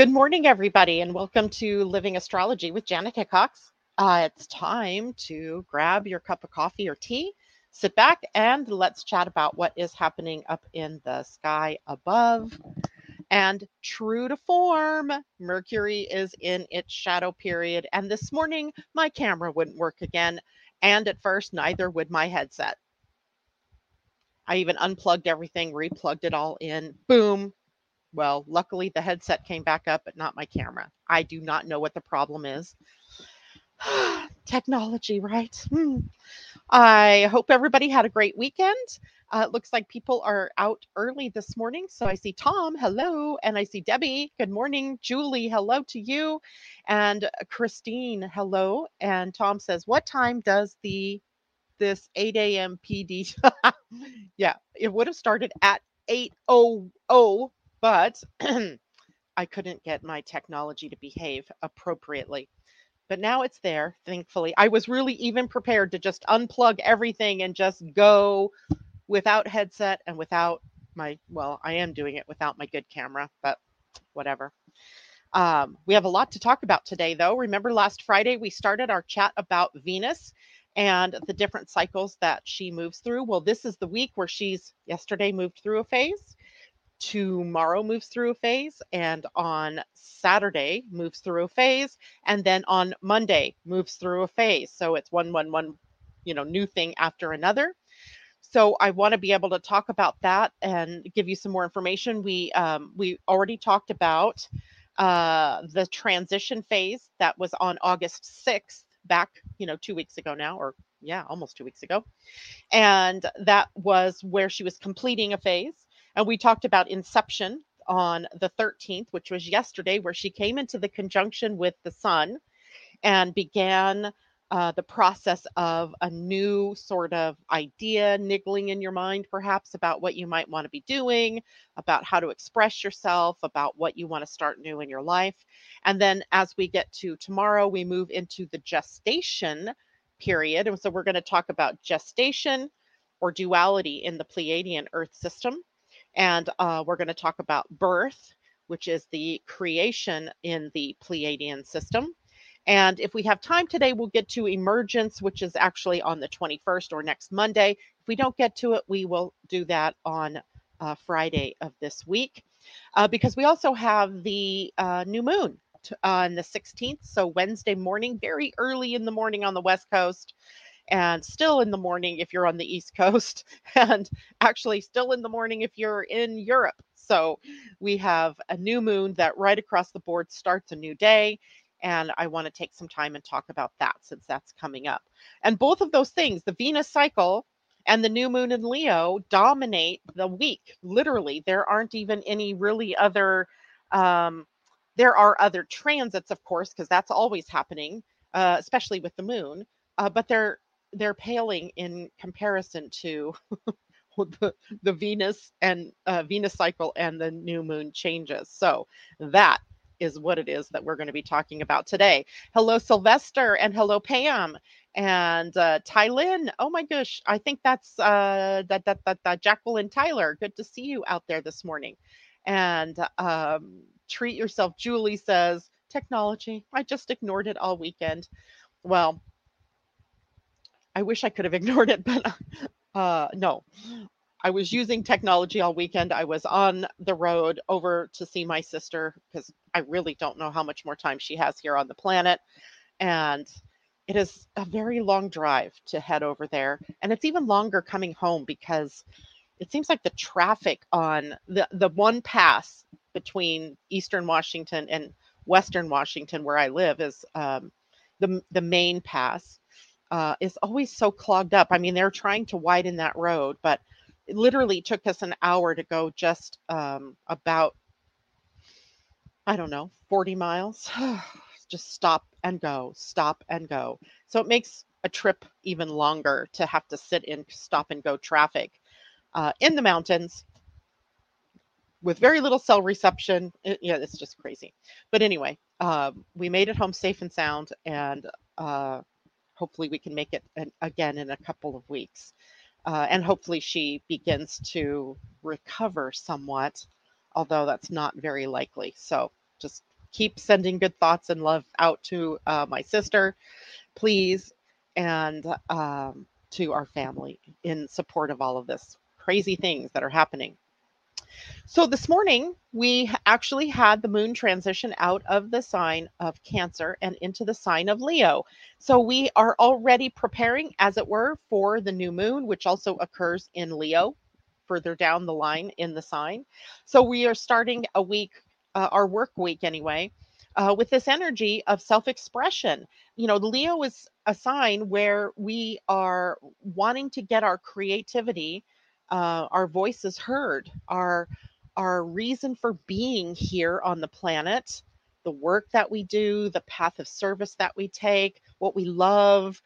Good morning, everybody, and welcome to Living Astrology with Janet Hickox. Uh, it's time to grab your cup of coffee or tea, sit back, and let's chat about what is happening up in the sky above. And true to form, Mercury is in its shadow period. And this morning, my camera wouldn't work again. And at first, neither would my headset. I even unplugged everything, replugged it all in. Boom. Well, luckily the headset came back up, but not my camera. I do not know what the problem is. Technology, right? Hmm. I hope everybody had a great weekend. Uh, it looks like people are out early this morning. So I see Tom, hello. And I see Debbie, good morning. Julie, hello to you. And Christine, hello. And Tom says, What time does the this 8 a.m. PD? yeah, it would have started at 8:00, but I couldn't get my technology to behave appropriately. But now it's there, thankfully. I was really even prepared to just unplug everything and just go without headset and without my, well, I am doing it without my good camera, but whatever. Um, we have a lot to talk about today, though. Remember last Friday, we started our chat about Venus and the different cycles that she moves through. Well, this is the week where she's yesterday moved through a phase, tomorrow moves through a phase, and on Saturday moves through a phase, and then on Monday moves through a phase. So it's one, one, one, you know, new thing after another. So I want to be able to talk about that and give you some more information. We um, we already talked about uh, the transition phase that was on August 6th, back, you know, two weeks ago now, or yeah, almost two weeks ago. And that was where she was completing a phase. And we talked about inception on the 13th, which was yesterday, where she came into the conjunction with the sun and began uh, the process of a new sort of idea niggling in your mind, perhaps about what you might want to be doing, about how to express yourself, about what you want to start new in your life. And then as we get to tomorrow, we move into the gestation period. And so we're going to talk about gestation or duality in the Pleiadian Earth system. And uh, we're going to talk about birth, which is the creation in the Pleiadian system. And if we have time today, we'll get to emergence, which is actually on the 21st or next Monday. If we don't get to it, we will do that on uh, Friday of this week uh, because we also have the uh, new moon t- on the 16th. So Wednesday morning, very early in the morning on the West Coast. And still in the morning if you're on the East Coast, and actually still in the morning if you're in Europe. So we have a new moon that right across the board starts a new day and I want to take some time and talk about that since that's coming up. And both of those things, the Venus cycle and the new moon in Leo, dominate the week. Literally, there aren't even any really other. Um, there are other transits, of course, because that's always happening, uh, especially with the moon. Uh, but they're they're paling in comparison to the, the Venus and uh, Venus cycle and the new moon changes. So that is what it is that we're going to be talking about today. Hello, Sylvester, and hello, Pam, and uh, Tylin. Oh my gosh, I think that's uh, that, that that that Jacqueline Tyler. Good to see you out there this morning. And um, treat yourself. Julie says technology. I just ignored it all weekend. Well, I wish I could have ignored it, but uh, no. I was using technology all weekend. I was on the road over to see my sister because I really don't know how much more time she has here on the planet. And it is a very long drive to head over there. And it's even longer coming home because it seems like the traffic on the, the one pass between Eastern Washington and Western Washington, where I live, is um, the, the main pass. Uh, is always so clogged up. I mean, they're trying to widen that road, but it literally took us an hour to go just um, about i don't know 40 miles just stop and go stop and go. So it makes a trip even longer to have to sit in stop and go traffic uh, in the mountains with very little cell reception. It, yeah it's just crazy. But anyway um, we made it home safe and sound and uh, hopefully we can make it an, again in a couple of weeks uh, and hopefully she begins to recover somewhat, although that's not very likely. So just keep sending good thoughts and love out to uh, my sister, please, and um, to our family in support of all of this crazy things that are happening. So this morning, we actually had the moon transition out of the sign of Cancer and into the sign of Leo. So we are already preparing, as it were, for the new moon, which also occurs in Leo further down the line in the sign. So we are starting a week, uh, our work week anyway, uh, with this energy of self expression. You know, Leo is a sign where we are wanting to get our creativity, uh, our voices heard, our our reason for being here on the planet, the work that we do, the path of service that we take, what we love,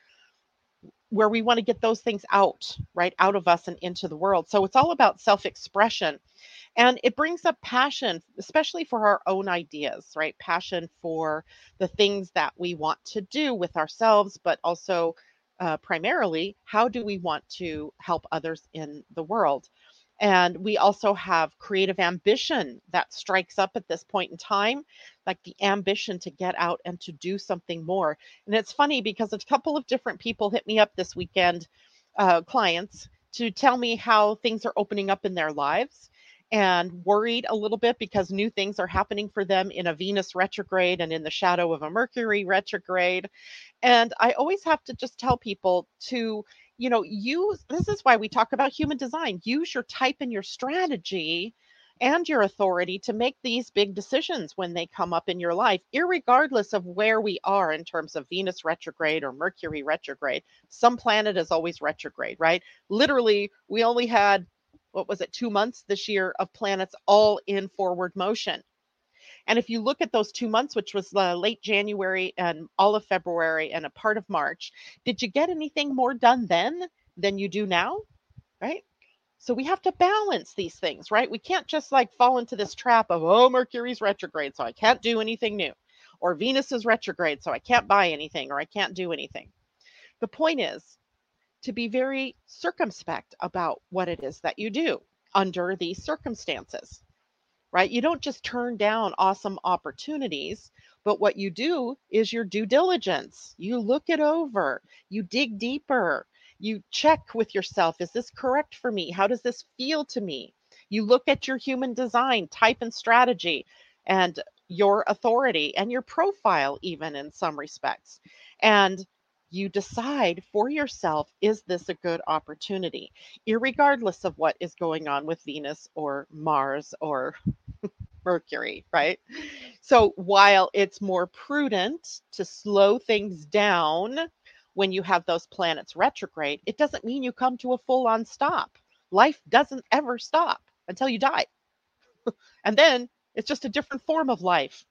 where we want to get those things out, right, out of us and into the world. So it's all about self expression. And it brings up passion, especially for our own ideas, right? Passion for the things that we want to do with ourselves, but also uh, primarily, how do we want to help others in the world? And we also have creative ambition that strikes up at this point in time, like the ambition to get out and to do something more. And it's funny because a couple of different people hit me up this weekend, uh, clients, to tell me how things are opening up in their lives and worried a little bit because new things are happening for them in a Venus retrograde and in the shadow of a Mercury retrograde. And I always have to just tell people to you know, use this is why we talk about human design. Use your type and your strategy and your authority to make these big decisions when they come up in your life, regardless of where we are in terms of Venus retrograde or Mercury retrograde. Some planet is always retrograde, right? Literally, we only had, what was it, two months this year of planets all in forward motion. And if you look at those two months, which was uh, late January and all of February and a part of March, did you get anything more done then than you do now? Right? So we have to balance these things, right? We can't just like fall into this trap of, oh, Mercury's retrograde, so I can't do anything new, or Venus is retrograde, so I can't buy anything, or I can't do anything. The point is to be very circumspect about what it is that you do under these circumstances right? You don't just turn down awesome opportunities, but what you do is your due diligence. You look it over, you dig deeper, you check with yourself is this correct for me? How does this feel to me? You look at your human design, type, and strategy, and your authority and your profile, even in some respects. And you decide for yourself is this a good opportunity, regardless of what is going on with Venus or Mars or Mercury, right? So while it's more prudent to slow things down when you have those planets retrograde, it doesn't mean you come to a full on stop. Life doesn't ever stop until you die. and then it's just a different form of life.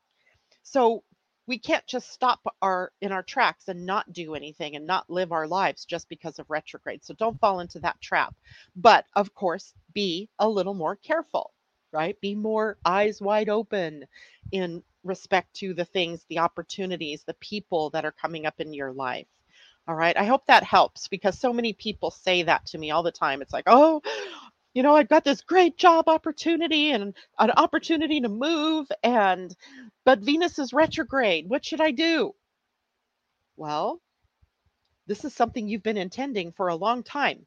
So we can't just stop our in our tracks and not do anything and not live our lives just because of retrograde. So don't fall into that trap. But of course, be a little more careful right? Be more eyes wide open in respect to the things, the opportunities, the people that are coming up in your life. All right. I hope that helps because so many people say that to me all the time. It's like, oh, you know, I've got this great job opportunity and an opportunity to move, and but Venus is retrograde. What should I do? Well, this is something you've been intending for a long time.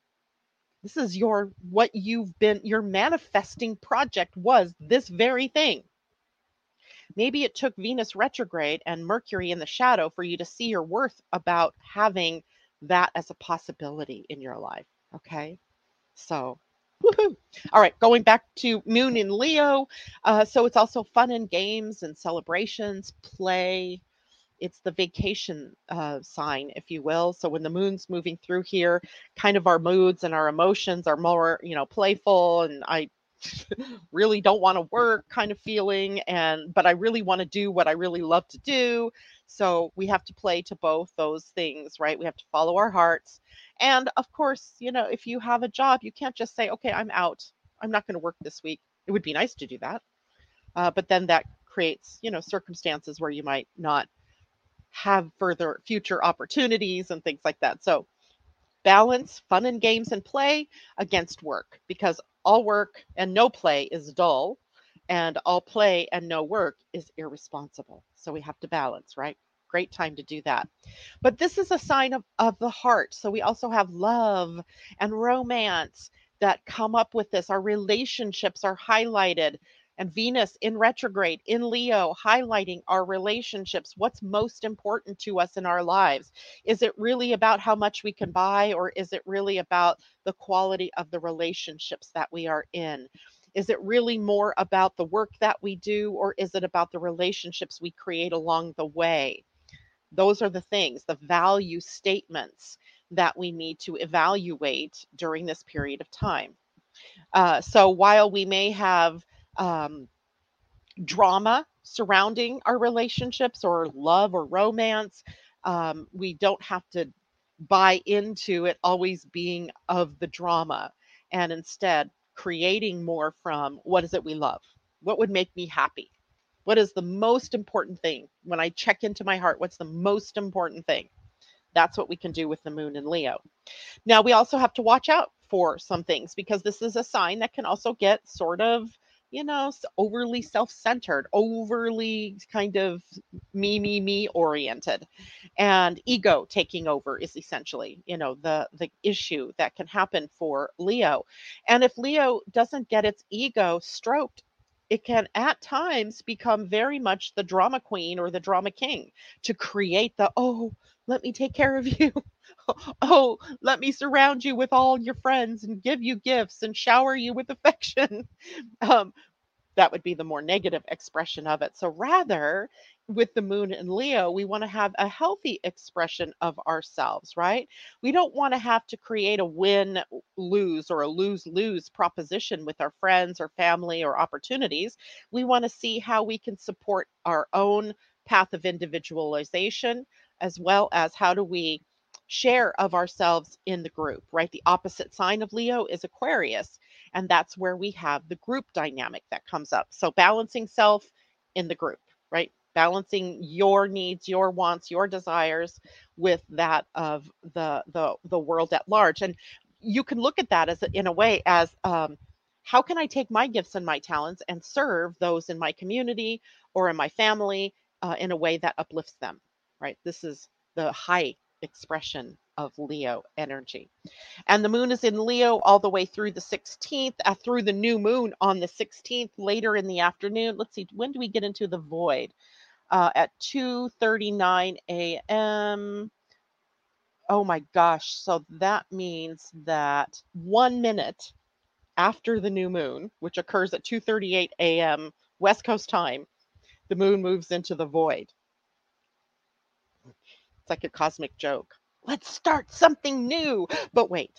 This is your what you've been your manifesting project was this very thing. Maybe it took Venus retrograde and Mercury in the shadow for you to see your worth about having that as a possibility in your life. Okay. So, woohoo. All right. Going back to Moon in Leo. Uh, so it's also fun and games and celebrations, play, it's the vacation uh, sign, if you will. So when the moon's moving through here, kind of our moods and our emotions are more, you know, playful and I really don't want to work kind of feeling and but I really want to do what I really love to do. So we have to play to both those things, right? We have to follow our hearts. And of course, you know, if you have a job, you can't just say, "Okay, I'm out. I'm not going to work this week." It would be nice to do that. Uh, but then that creates, you know, circumstances where you might not have further future opportunities and things like that. So balance fun and games and play against work because all work and no play is dull. And all play and no work is irresponsible. So we have to balance, right? Great time to do that. But this is a sign of, of the heart. So we also have love and romance that come up with this. Our relationships are highlighted and Venus in retrograde in Leo, highlighting our relationships. What's most important to us in our lives? Is it really about how much we can buy, or is it really about the quality of the relationships that we are in? Is it really more about the work that we do, or is it about the relationships we create along the way? Those are the things, the value statements that we need to evaluate during this period of time. Uh, so while we may have um, drama surrounding our relationships or love or romance. Um, we don't have to buy into it always being of the drama and instead creating more from what is it we love? What would make me happy? What is the most important thing when I check into my heart? What's the most important thing? That's what we can do with the moon in Leo. Now, we also have to watch out for some things because this is a sign that can also get sort of you know, overly self centered, overly kind of me, me, me oriented. And ego taking over is essentially, you know, the, the issue that can happen for Leo. And if Leo doesn't get its ego stroked, it can at times become very much the drama queen or the drama king to create the, oh, let me take care of you. oh, let me surround you with all your friends and give you gifts and shower you with affection. Um, that would be the more negative expression of it. So rather, with the moon and Leo, we want to have a healthy expression of ourselves, right? We don't want to have to create a win lose or a lose lose proposition with our friends or family or opportunities. We want to see how we can support our own path of individualization as well as how do we share of ourselves in the group, right? The opposite sign of Leo is Aquarius, and that's where we have the group dynamic that comes up. So balancing self in the group, right? Balancing your needs, your wants, your desires with that of the the the world at large. And you can look at that as in a way as um, how can I take my gifts and my talents and serve those in my community or in my family uh, in a way that uplifts them, right? This is the high expression of Leo energy. And the moon is in Leo all the way through the 16th, uh, through the new moon on the 16th, later in the afternoon. Let's see, when do we get into the void? Uh, at 2:39 a.m. Oh my gosh! So that means that one minute after the new moon, which occurs at 2:38 a.m. West Coast time, the moon moves into the void. It's like a cosmic joke. Let's start something new. But wait,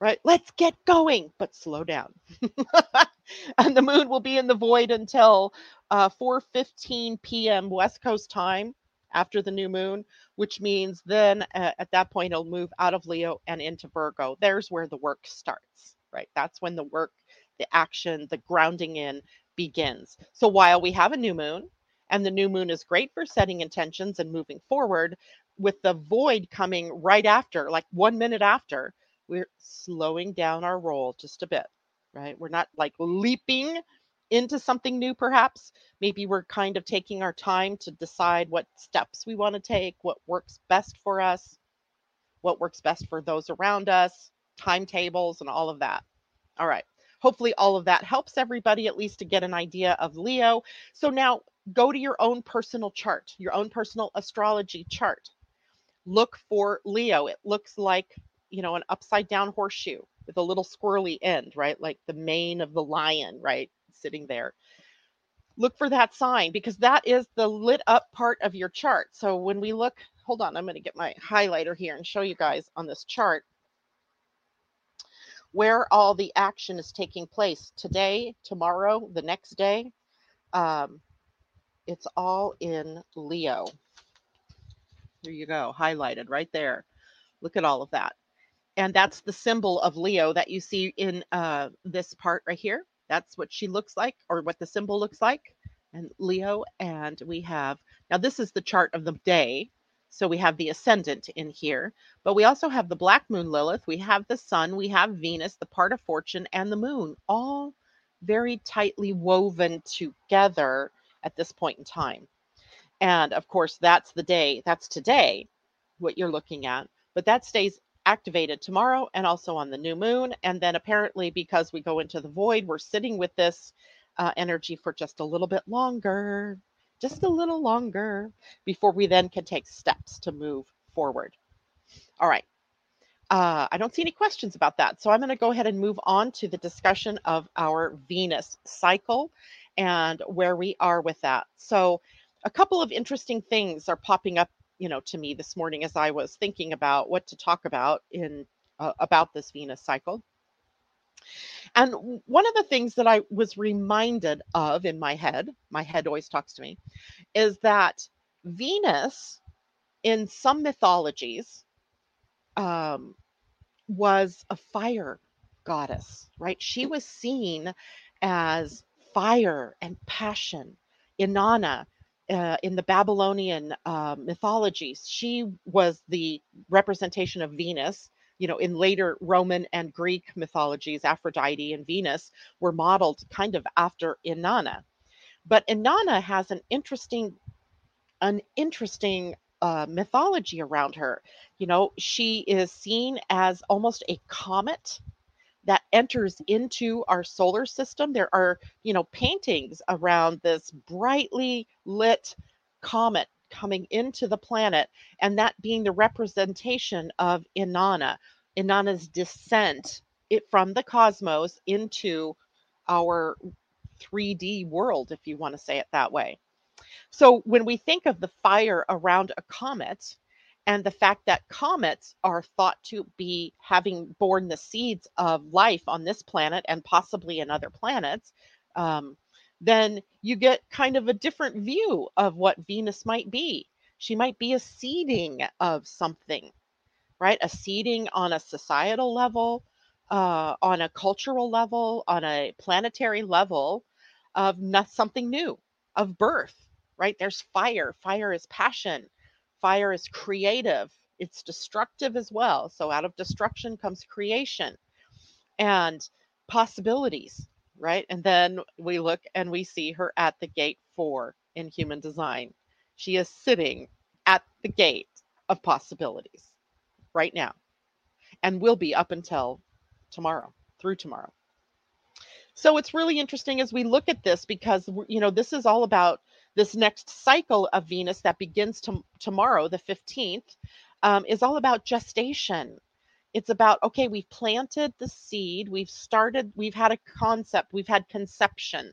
right? Let's get going, but slow down. and the moon will be in the void until uh, 4:15 p.m. West Coast time after the new moon, which means then uh, at that point it'll move out of Leo and into Virgo. There's where the work starts, right? That's when the work, the action, the grounding in begins. So while we have a new moon, and the new moon is great for setting intentions and moving forward. With the void coming right after, like one minute after, we're slowing down our roll just a bit, right? We're not like leaping into something new, perhaps. Maybe we're kind of taking our time to decide what steps we want to take, what works best for us, what works best for those around us, timetables, and all of that. All right. Hopefully, all of that helps everybody at least to get an idea of Leo. So now go to your own personal chart, your own personal astrology chart. Look for Leo. It looks like, you know, an upside down horseshoe with a little squirrely end, right? Like the mane of the lion, right? Sitting there. Look for that sign because that is the lit up part of your chart. So when we look, hold on, I'm going to get my highlighter here and show you guys on this chart where all the action is taking place today, tomorrow, the next day. Um, it's all in Leo. There you go, highlighted right there. Look at all of that. And that's the symbol of Leo that you see in uh, this part right here. That's what she looks like, or what the symbol looks like. And Leo, and we have now this is the chart of the day. So we have the ascendant in here, but we also have the black moon Lilith, we have the sun, we have Venus, the part of fortune, and the moon all very tightly woven together at this point in time. And of course, that's the day, that's today, what you're looking at. But that stays activated tomorrow and also on the new moon. And then apparently, because we go into the void, we're sitting with this uh, energy for just a little bit longer, just a little longer before we then can take steps to move forward. All right. Uh, I don't see any questions about that. So I'm going to go ahead and move on to the discussion of our Venus cycle and where we are with that. So a couple of interesting things are popping up, you know, to me this morning as I was thinking about what to talk about in uh, about this Venus cycle. And one of the things that I was reminded of in my head, my head always talks to me, is that Venus in some mythologies um, was a fire goddess, right? She was seen as fire and passion. Inanna, uh, in the Babylonian uh, mythologies, she was the representation of Venus. You know, in later Roman and Greek mythologies, Aphrodite and Venus were modeled kind of after Inanna. But Inanna has an interesting, an interesting uh, mythology around her. You know, she is seen as almost a comet that enters into our solar system. There are, you know, paintings around this brightly lit comet coming into the planet, and that being the representation of Inanna, Inanna's descent it, from the cosmos into our 3D world, if you want to say it that way. So when we think of the fire around a comet and the fact that comets are thought to be having borne the seeds of life on this planet and possibly in other planets, um, then you get kind of a different view of what Venus might be. She might be a seeding of something, right? A seeding on a societal level, uh, on a cultural level, on a planetary level of not something new, of birth right? There's fire. Fire is passion. Fire is creative. It's destructive as well. So out of destruction comes creation and possibilities, right? And then we look and we see her at the gate four in human design. She is sitting at the gate of possibilities right now and will be up until tomorrow, through tomorrow. So it's really interesting as we look at this because, you know, this is all about this next cycle of Venus that begins to, tomorrow, the 15th, um, is all about gestation. It's about, okay, we've planted the seed, we've started, we've had a concept, we've had conception.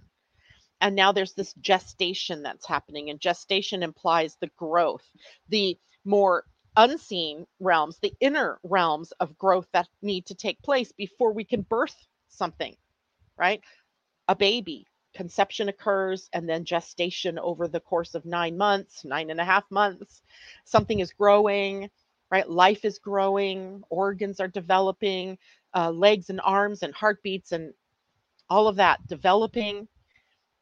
And now there's this gestation that's happening. And gestation implies the growth, the more unseen realms, the inner realms of growth that need to take place before we can birth something, right? A baby, conception occurs and then gestation over the course of nine months, nine and a half months. Something is growing, right? Life is growing, organs are developing, uh, legs and arms and heartbeats and all of that developing,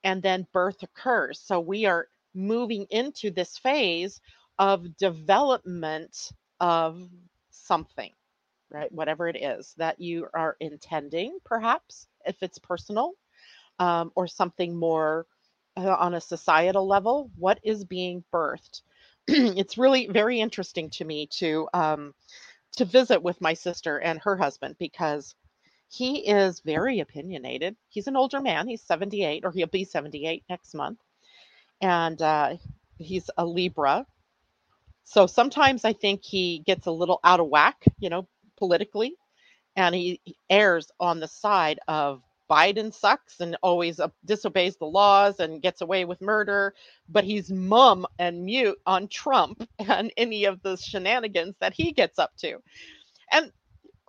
and then birth occurs. So we are moving into this phase of development of something, right? Whatever it is that you are intending, perhaps, if it's personal um, or something more uh, on a societal level? What is being birthed? it's really very interesting to me to um, to visit with my sister and her husband because he is very opinionated. He's an older man. He's 78, or he'll be 78 next month, and uh, he's a Libra. So sometimes I think he gets a little out of whack, you know, politically, and he errs on the side of Biden sucks and always uh, disobeys the laws and gets away with murder, but he's mum and mute on Trump and any of the shenanigans that he gets up to. And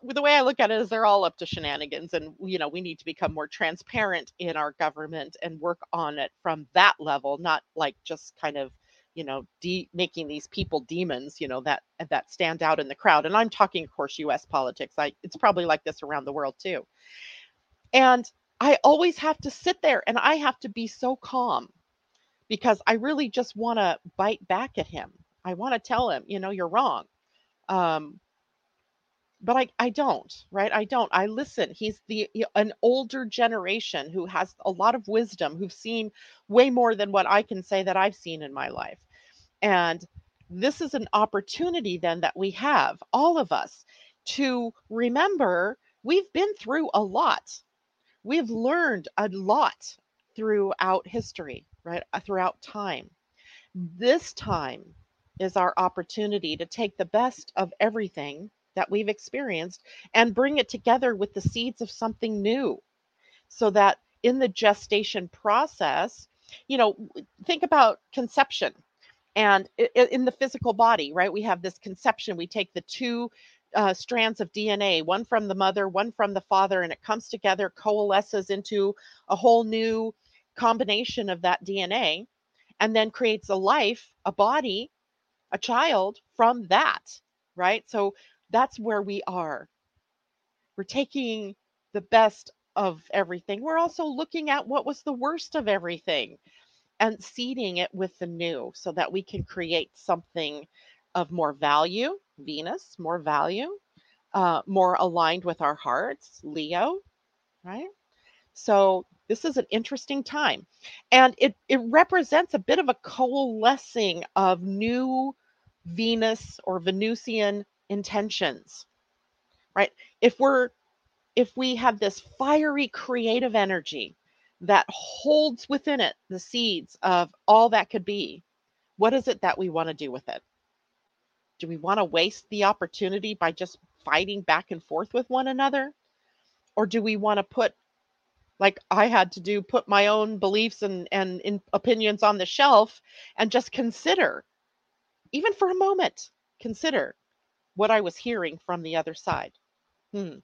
the way I look at it is they're all up to shenanigans and you know we need to become more transparent in our government and work on it from that level not like just kind of you know de- making these people demons you know that that stand out in the crowd. And I'm talking of course US politics. I it's probably like this around the world too and I always have to sit there and I have to be so calm because I really just want to bite back at him. I want to tell him, you know, you're wrong. Um, but I, I don't, right? I don't. I listen. He's the an older generation who has a lot of wisdom, who've seen way more than what I can say that I've seen in my life. And this is an opportunity then that we have, all of us, to remember we've been through a lot. We've learned a lot throughout history, right? Uh, throughout time. This time is our opportunity to take the best of everything that we've experienced and bring it together with the seeds of something new so that in the gestation process, you know, think about conception and in the physical body, right? We have this conception, we take the two uh, strands of DNA, one from the mother, one from the father, and it comes together, coalesces into a whole new combination of that DNA, and then creates a life, a body, a child from that, right? So that's where we are. We're taking the best of everything. We're also looking at what was the worst of everything and seeding it with the new so that we can create something of more value, Venus, more value, uh, more aligned with our hearts, Leo, right? So this is an interesting time. And it, it represents a bit of a coalescing of new Venus or Venusian intentions, right? If we're if we have this fiery creative energy that holds within it the seeds of all that could be, what is it that we want to do with it? Do we want to waste the opportunity by just fighting back and forth with one another? Or do we want to put, like I had to do, put my own beliefs and, and in opinions on the shelf and just consider, even for a moment, consider what I was hearing from the other side? Hmm.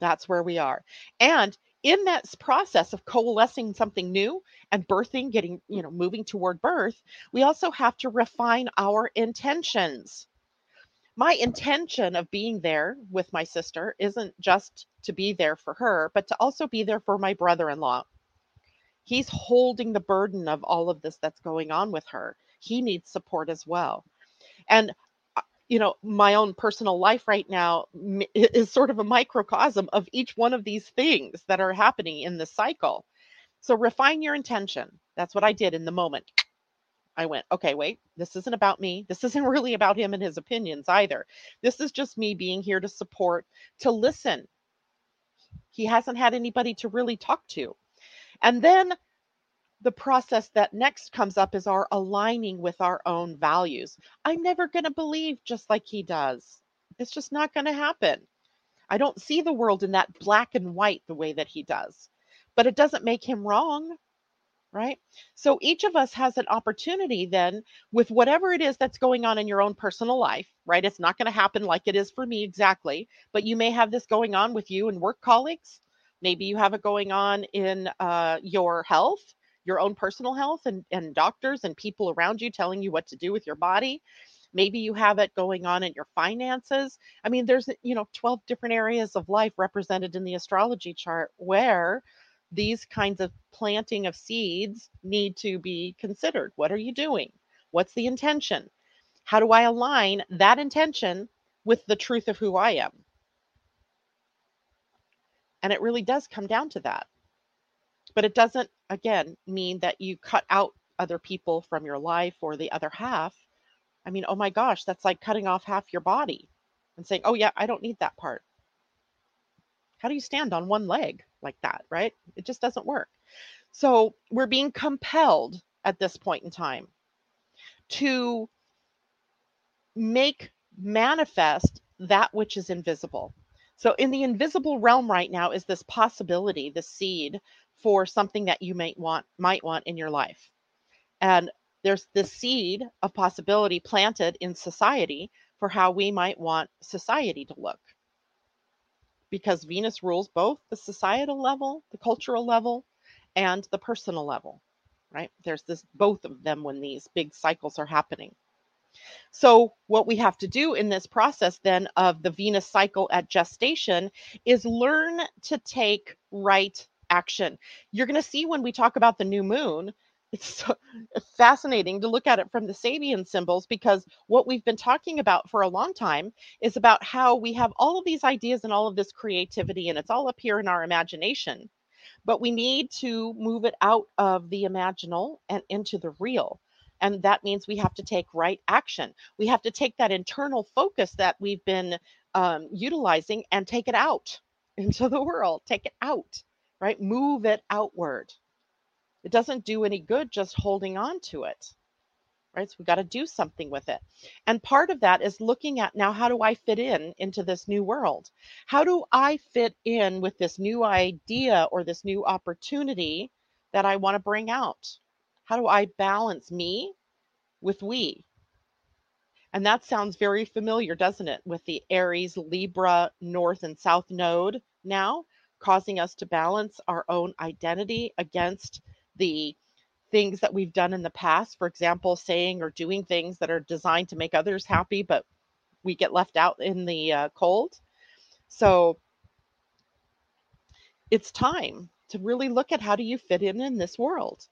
That's where we are. And in that process of coalescing something new and birthing, getting, you know, moving toward birth, we also have to refine our intentions. My intention of being there with my sister isn't just to be there for her, but to also be there for my brother in law. He's holding the burden of all of this that's going on with her. He needs support as well. And you know, my own personal life right now is sort of a microcosm of each one of these things that are happening in the cycle. So refine your intention. That's what I did in the moment. I went, okay, wait, this isn't about me. This isn't really about him and his opinions either. This is just me being here to support, to listen. He hasn't had anybody to really talk to. And then the process that next comes up is our aligning with our own values. I'm never going to believe just like he does. It's just not going to happen. I don't see the world in that black and white the way that he does, but it doesn't make him wrong. Right. So each of us has an opportunity then with whatever it is that's going on in your own personal life, right? It's not going to happen like it is for me exactly, but you may have this going on with you and work colleagues. Maybe you have it going on in uh, your health your own personal health and, and doctors and people around you telling you what to do with your body. Maybe you have it going on in your finances. I mean, there's, eh, you know, 12 different areas of life represented in the astrology chart where these kinds of planting of seeds need to be considered. What are you doing? What's the intention? How do I align that intention with the truth of who I am? And it really does come down to that. But it doesn't, again, mean that you cut out other people from your life or the other half. I mean, oh my gosh, that's like cutting off half your body and saying, oh, yeah, I don't need that part. How do you stand on one leg like that, right? It just doesn't work. So we're being compelled at this point in time to make manifest that which is invisible. So in the invisible realm right now is this possibility, the seed for something that you might want might want in your life. And there's the seed of possibility planted in society for how we might want society to look. Because Venus rules both the societal level, the cultural level, and the personal level, right? There's this both of them when these big cycles are happening. So, what we have to do in this process then of the Venus cycle at gestation is learn to take right action. You're going to see when we talk about the new moon it's fascinating to look at it from the Sabian symbols because what we've been talking about for a long time is about how we have all of these ideas and all of this creativity, and it's all up here in our imagination. But we need to move it out of the imaginal and into the real. And that means we have to take right action. We have to take that internal focus that we've been um, utilizing and take it out into the world, take it out, right? Move it outward. It doesn't do any good just holding on to it. Right? So we've got to do something with it. And part of that is looking at now how do I fit in into this new world? How do I fit in with this new idea or this new opportunity that I want to bring out? How do I balance me with we? And that sounds very familiar, doesn't it? With the Aries, Libra, North and South node now, causing us to balance our own identity against the things that we've done in the past. For example, saying or doing things that are designed to make others happy, but we get left out in the uh, cold. So it's time to really look at how do you fit in in this world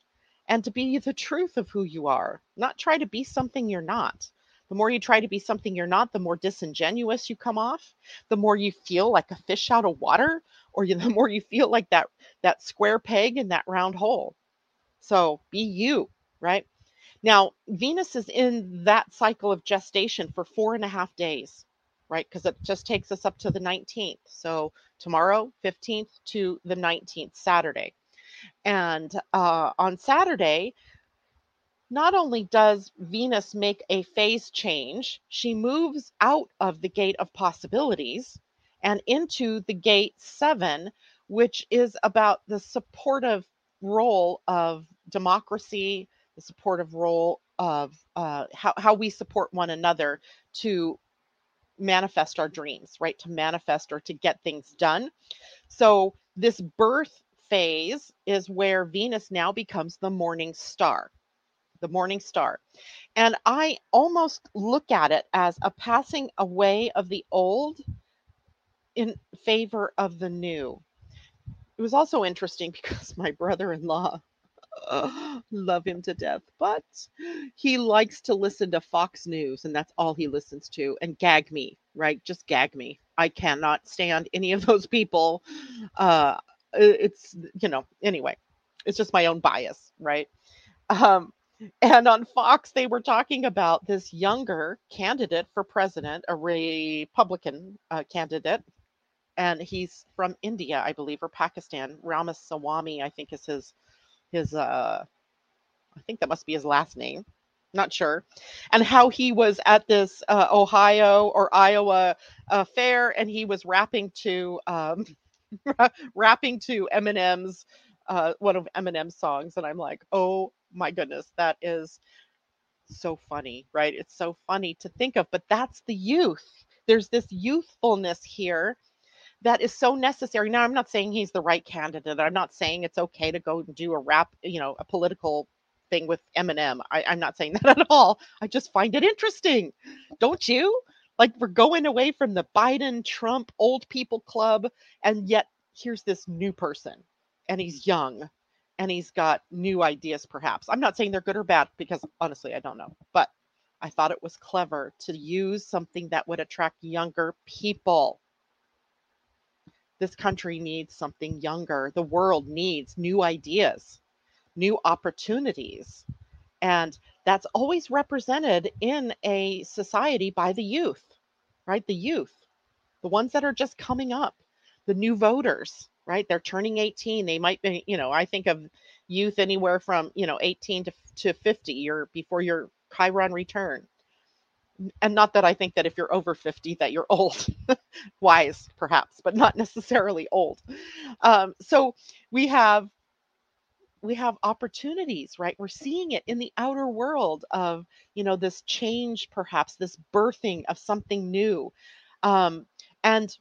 and to be the truth of who you are, not try to be something you're not. The more you try to be something you're not, the more disingenuous you come off, the more you feel like a fish out of water, or you, the more you feel like that that square peg in that round hole. So be you, right? Now, Venus is in that cycle of gestation for four and a half days, right? Because it just takes us up to the 19th. So tomorrow, 15th to the 19th, Saturday. And uh, on Saturday, not only does Venus make a phase change, she moves out of the gate of possibilities and into the gate seven, which is about the supportive role of democracy, the supportive role of uh, how, how we support one another to manifest our dreams, right? To manifest or to get things done. So, this birth phase is where Venus now becomes the morning star the morning star. And I almost look at it as a passing away of the old in favor of the new. It was also interesting because my brother in law, uh, love him to death, but he likes to listen to Fox News, and that's all he listens to, and gag me, right? Just gag me. I cannot stand any of those people. Uh, it's, you know, anyway, it's just my own bias, right? Um, and on Fox, they were talking about this younger candidate for president, a Republican uh, candidate, and he's from India, I believe, or Pakistan. Ramaswamy, I think, is his his. Uh, I think that must be his last name. Not sure. And how he was at this uh, Ohio or Iowa uh, fair, and he was rapping to um, rapping to Eminem's uh, one of Eminem's songs, and I'm like, oh my goodness, that is so funny, right? It's so funny to think of, but that's the youth. There's this youthfulness here that is so necessary. Now, I'm not saying he's the right candidate. I'm not saying it's okay to go and do a rap, you know, a political thing with Eminem. I, I'm not saying that at all. I just find it interesting. Don't you? Like we're going away from the Biden Trump old people club, and yet here's this new person, and mm-hmm. he's young, and he's got new ideas perhaps i'm not saying they're good or bad because honestly i don't know but i thought it was clever to use something that would attract younger people this country needs something younger the world needs new ideas new opportunities and that's always represented in a society by the youth right the youth the ones that are just coming up the new voters right? They're turning 18. They might be, you know, I think of youth anywhere from, you know, 18 to, to 50 or before your Chiron return. And not that I think that if you're over 50 that you're old, wise perhaps, but not necessarily old. Um, so we have we have opportunities right? We're seeing it in the outer world of you know this change perhaps this birthing of something new. Um, and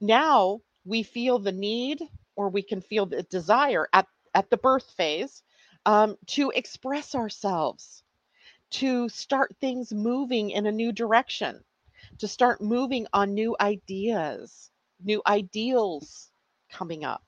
now we feel the need or we can feel the desire at, at the birth phase um, to express ourselves, to start things moving in a new direction, to start moving on new ideas, new ideals coming up.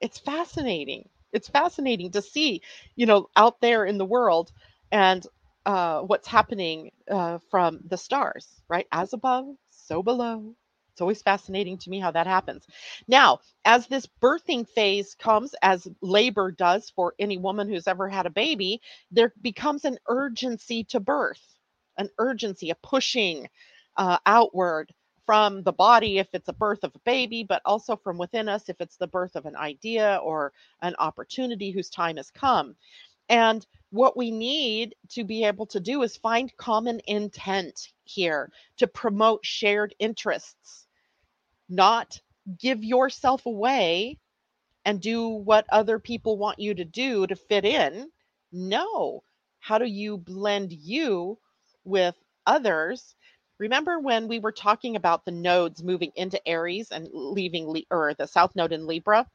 It's fascinating. It's fascinating to see, you know, out there in the world and uh, what's happening uh, from the stars, right? As above, so below. It's always fascinating to me how that happens. Now, as this birthing phase comes, as labor does for any woman who's ever had a baby, there becomes an urgency to birth, an urgency, a pushing uh, outward from the body if it's a birth of a baby, but also from within us if it's the birth of an idea or an opportunity whose time has come. And what we need to be able to do is find common intent here to promote shared interests, not give yourself away and do what other people want you to do to fit in. No. How do you blend you with others? Remember when we were talking about the nodes moving into Aries and leaving or the south node in Libra?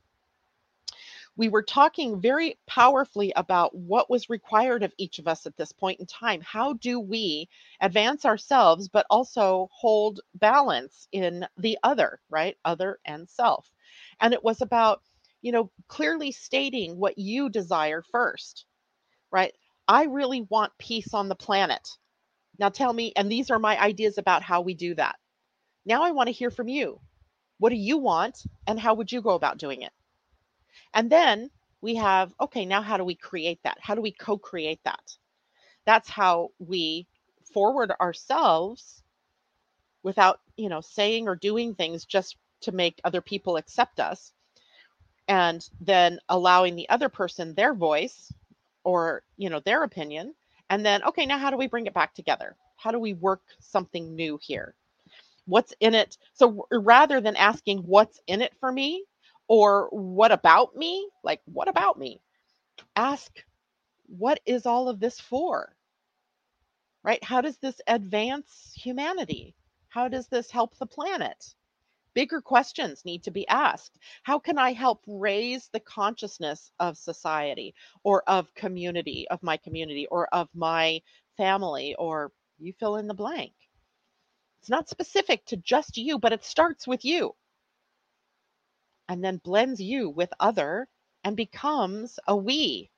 We were talking very powerfully about what was required of each of us at this point in time. How do we advance ourselves, but also hold balance in the other, right? Other and self. And it was about, you know, clearly stating what you desire first, right? I really want peace on the planet. Now tell me, and these are my ideas about how we do that. Now I want to hear from you. What do you want, and how would you go about doing it? And then we have, okay, now how do we create that? How do we co create that? That's how we forward ourselves without, you know, saying or doing things just to make other people accept us. And then allowing the other person their voice or, you know, their opinion. And then, okay, now how do we bring it back together? How do we work something new here? What's in it? So rather than asking what's in it for me, or what about me? Like, what about me? Ask, what is all of this for? Right? How does this advance humanity? How does this help the planet? Bigger questions need to be asked. How can I help raise the consciousness of society or of community, of my community or of my family, or you fill in the blank? It's not specific to just you, but it starts with you and then blends you with other and becomes a we.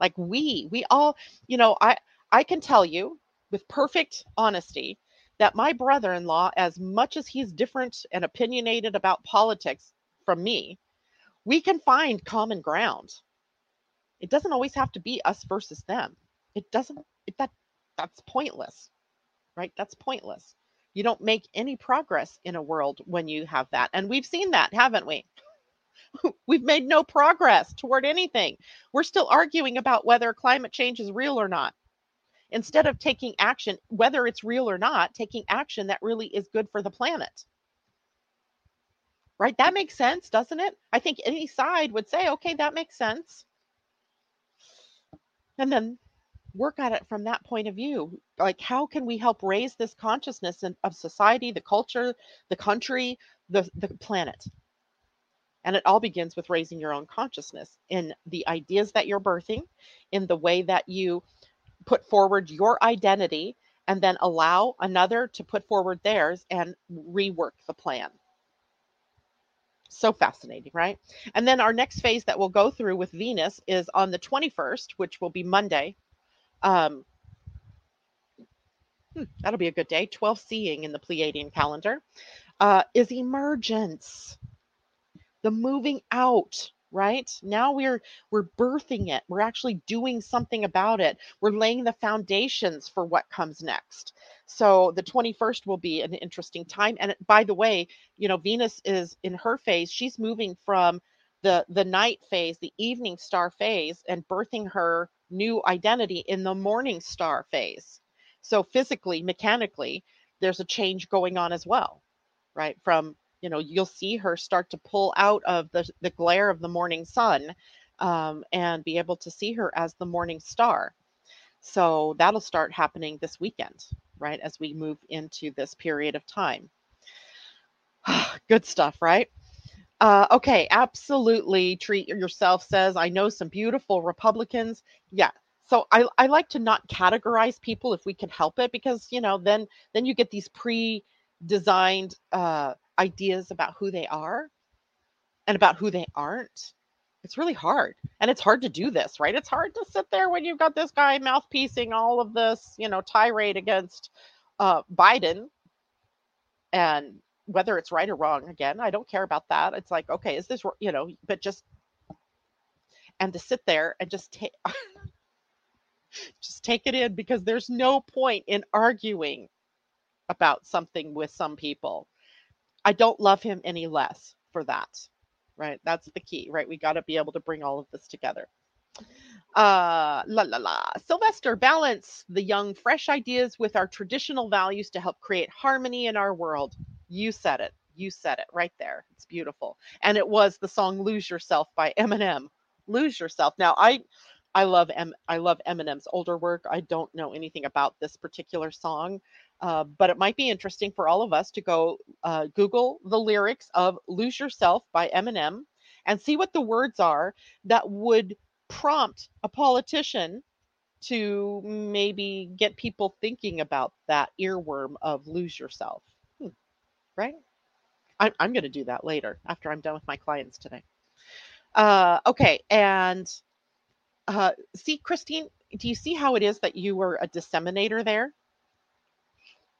Like we we all you know i i can tell you with perfect honesty that my brother-in-law as much as he's different and opinionated about politics from me we can find common ground. It doesn't always have to be us versus them. It doesn't it, that that's pointless right? That's pointless you don't make any progress in a world when you have that and we've seen that haven't we We've made no progress toward anything. We're still arguing about whether climate change is real or not. Instead of taking action, whether it's real or not, taking action that really is good for the planet. Right? That makes sense, doesn't it? I think any side would say, okay, that makes sense. And then work at it from that point of view. Like, how can we help raise this consciousness of society, the culture, the country, the, the planet? And it all begins with raising your own consciousness in the ideas that you're birthing, in the way that you put forward your identity, and then allow another to put forward theirs and rework the plan. So fascinating, right? And then our next phase that we'll go through with Venus is on the 21st, which will be Monday. Um, hmm, that'll be a good day. 12 seeing in the Pleiadian calendar. Uh, is emergence. The moving out right? Now we're we're birthing it. We're actually doing something about it. We're laying the foundations for what comes next. So the 21st will be an interesting time. And by the way you know venus is in her phase. She's moving from the the night phase the evening star phase and birthing her new identity in the morning star phase. So physically mechanically there's a change going on as well right? From you know you'll see her start to pull out of the, the glare of the morning sun um, and be able to see her as the morning star. So that'll start happening this weekend right as we move into this period of time. Good stuff right uh, okay absolutely treat yourself says i know some beautiful republicans yeah so I, I like to not categorize people if we can help it because you know then then you get these pre designed uh, ideas about who they are and about who they aren't. It's really hard. And it's hard to do this, right? It's hard to sit there when you've got this guy mouthpiecing all of this, you know, tirade against uh, Biden and whether it's right or wrong again i don't care about that it's like okay is this you know but just and to sit there and just take just take it in because there's no point in arguing about something with some people. I don't love him any less for that right? That's the key right? We got to be able to bring all of this together. Uh la la la. Sylvester balance the young fresh ideas with our traditional values to help create harmony in our world you said it. You said it right there. It's beautiful. And it was the song Lose Yourself by Eminem. Lose Yourself. Now I I love M I love Eminem's older work. I don't know anything about this particular song. Uh, but it might be interesting for all of us to go uh, Google the lyrics of Lose Yourself by Eminem and see what the words are that would prompt a politician to maybe get people thinking about that earworm of lose yourself right? I'm, I'm going to do that later after I'm done with my clients today. Uh, okay. And uh, see, Christine, do you see how it is that you were a disseminator there?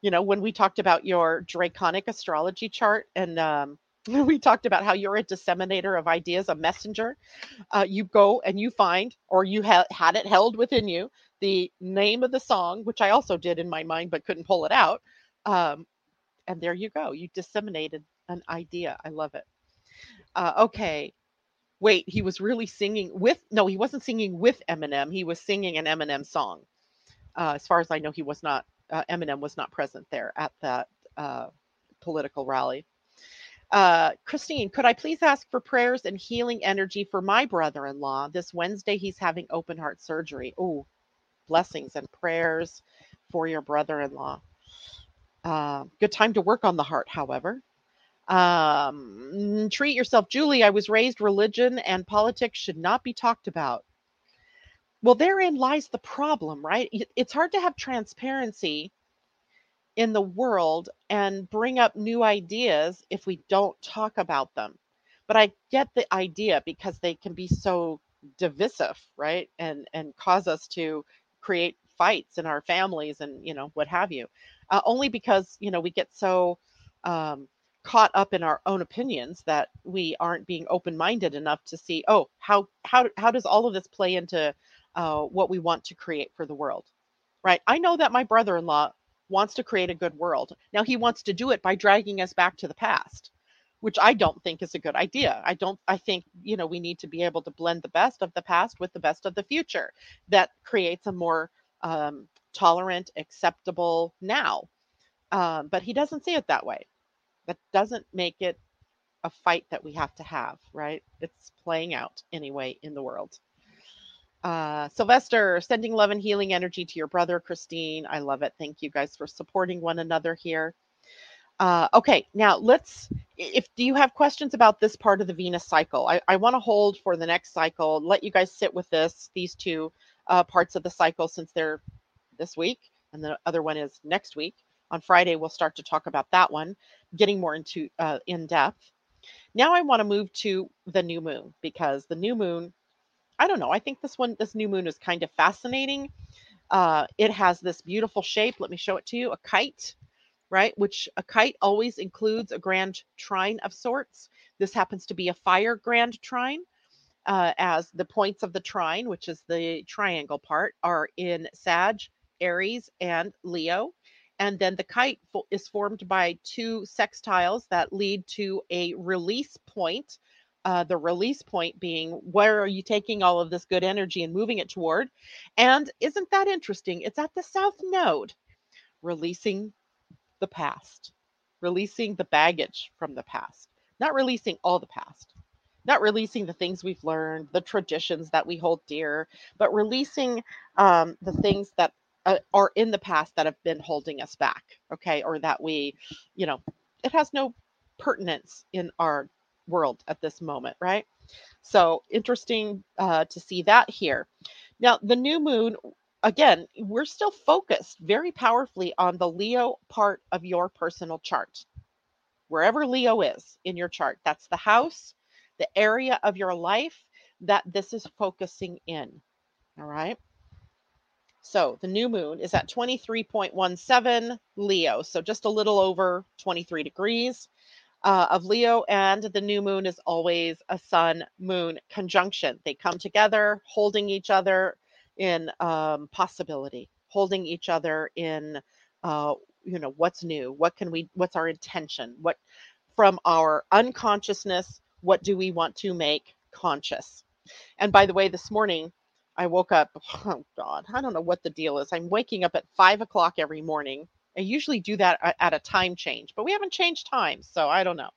You know, when we talked about your draconic astrology chart and um, we talked about how you're a disseminator of ideas, a messenger. Uh, you go and you find, or you ha- had it held within you, the name of the song, which I also did in my mind but couldn't pull it out. Um, and there you go. You disseminated an idea. I love it. Uh, okay. Wait, he was really singing with, no, he wasn't singing with Eminem. He was singing an Eminem song. Uh, as far as I know, he was not, uh, Eminem was not present there at that uh, political rally. Uh, Christine, could I please ask for prayers and healing energy for my brother in law? This Wednesday, he's having open heart surgery. Oh, blessings and prayers for your brother in law. Uh, good time to work on the heart, however. Um, treat yourself. Julie, I was raised religion and politics should not be talked about. Well, therein lies the problem, right? It's hard to have transparency in the world and bring up new ideas if we don't talk about them. But I get the idea because they can be so divisive, right? And and cause us to create fights in our families and you know what have you uh, only because you know we get so um, caught up in our own opinions that we aren't being open-minded enough to see oh how how how does all of this play into uh, what we want to create for the world? Right? I know that my brother-in-law wants to create a good world. Now he wants to do it by dragging us back to the past which i don't think is a good idea. I don't i think you know we need to be able to blend the best of the past with the best of the future that creates a more um, tolerant, acceptable now. Um, but he doesn't see it that way. That doesn't make it a fight that we have to have, right? It's playing out anyway in the world. Uh, Sylvester, sending love and healing energy to your brother, Christine. I love it. Thank you guys for supporting one another here. Uh, okay, now let's. If do you have questions about this part of the Venus cycle? I, I want to hold for the next cycle. Let you guys sit with this, these two uh, parts of the cycle, since they're this week, and the other one is next week. On Friday, we'll start to talk about that one, getting more into uh, in depth. Now I want to move to the new moon because the new moon, I don't know, I think this one, this new moon is kind of fascinating. Uh, it has this beautiful shape. Let me show it to you a kite, right? Which a kite always includes a grand trine of sorts. This happens to be a fire grand trine. Uh, as the points of the trine, which is the triangle part, are in Sag, Aries, and Leo. And then the kite is formed by two sextiles that lead to a release point. Uh, the release point being where are you taking all of this good energy and moving it toward? And isn't that interesting? It's at the south node, releasing the past, releasing the baggage from the past, not releasing all the past, not releasing the things we've learned, the traditions that we hold dear, but releasing um, the things that uh, are in the past that have been holding us back okay or that we you know it has no pertinence in our world at this moment right so interesting uh, to see that here now the new moon again we're still focused very powerfully on the leo part of your personal chart wherever leo is in your chart that's the house the area of your life that this is focusing in. All right. So the new moon is at 23.17 Leo, so just a little over 23 degrees uh, of Leo, and the new moon is always a sun moon conjunction. They come together, holding each other in um, possibility, holding each other in, uh, you know, what's new, what can we, what's our intention, what from our unconsciousness, what do we want to make conscious? And by the way, this morning, I woke up, oh God, I don't know what the deal is. I'm waking up at five o'clock every morning. I usually do that at a time change, but we haven't changed times, so I don't know.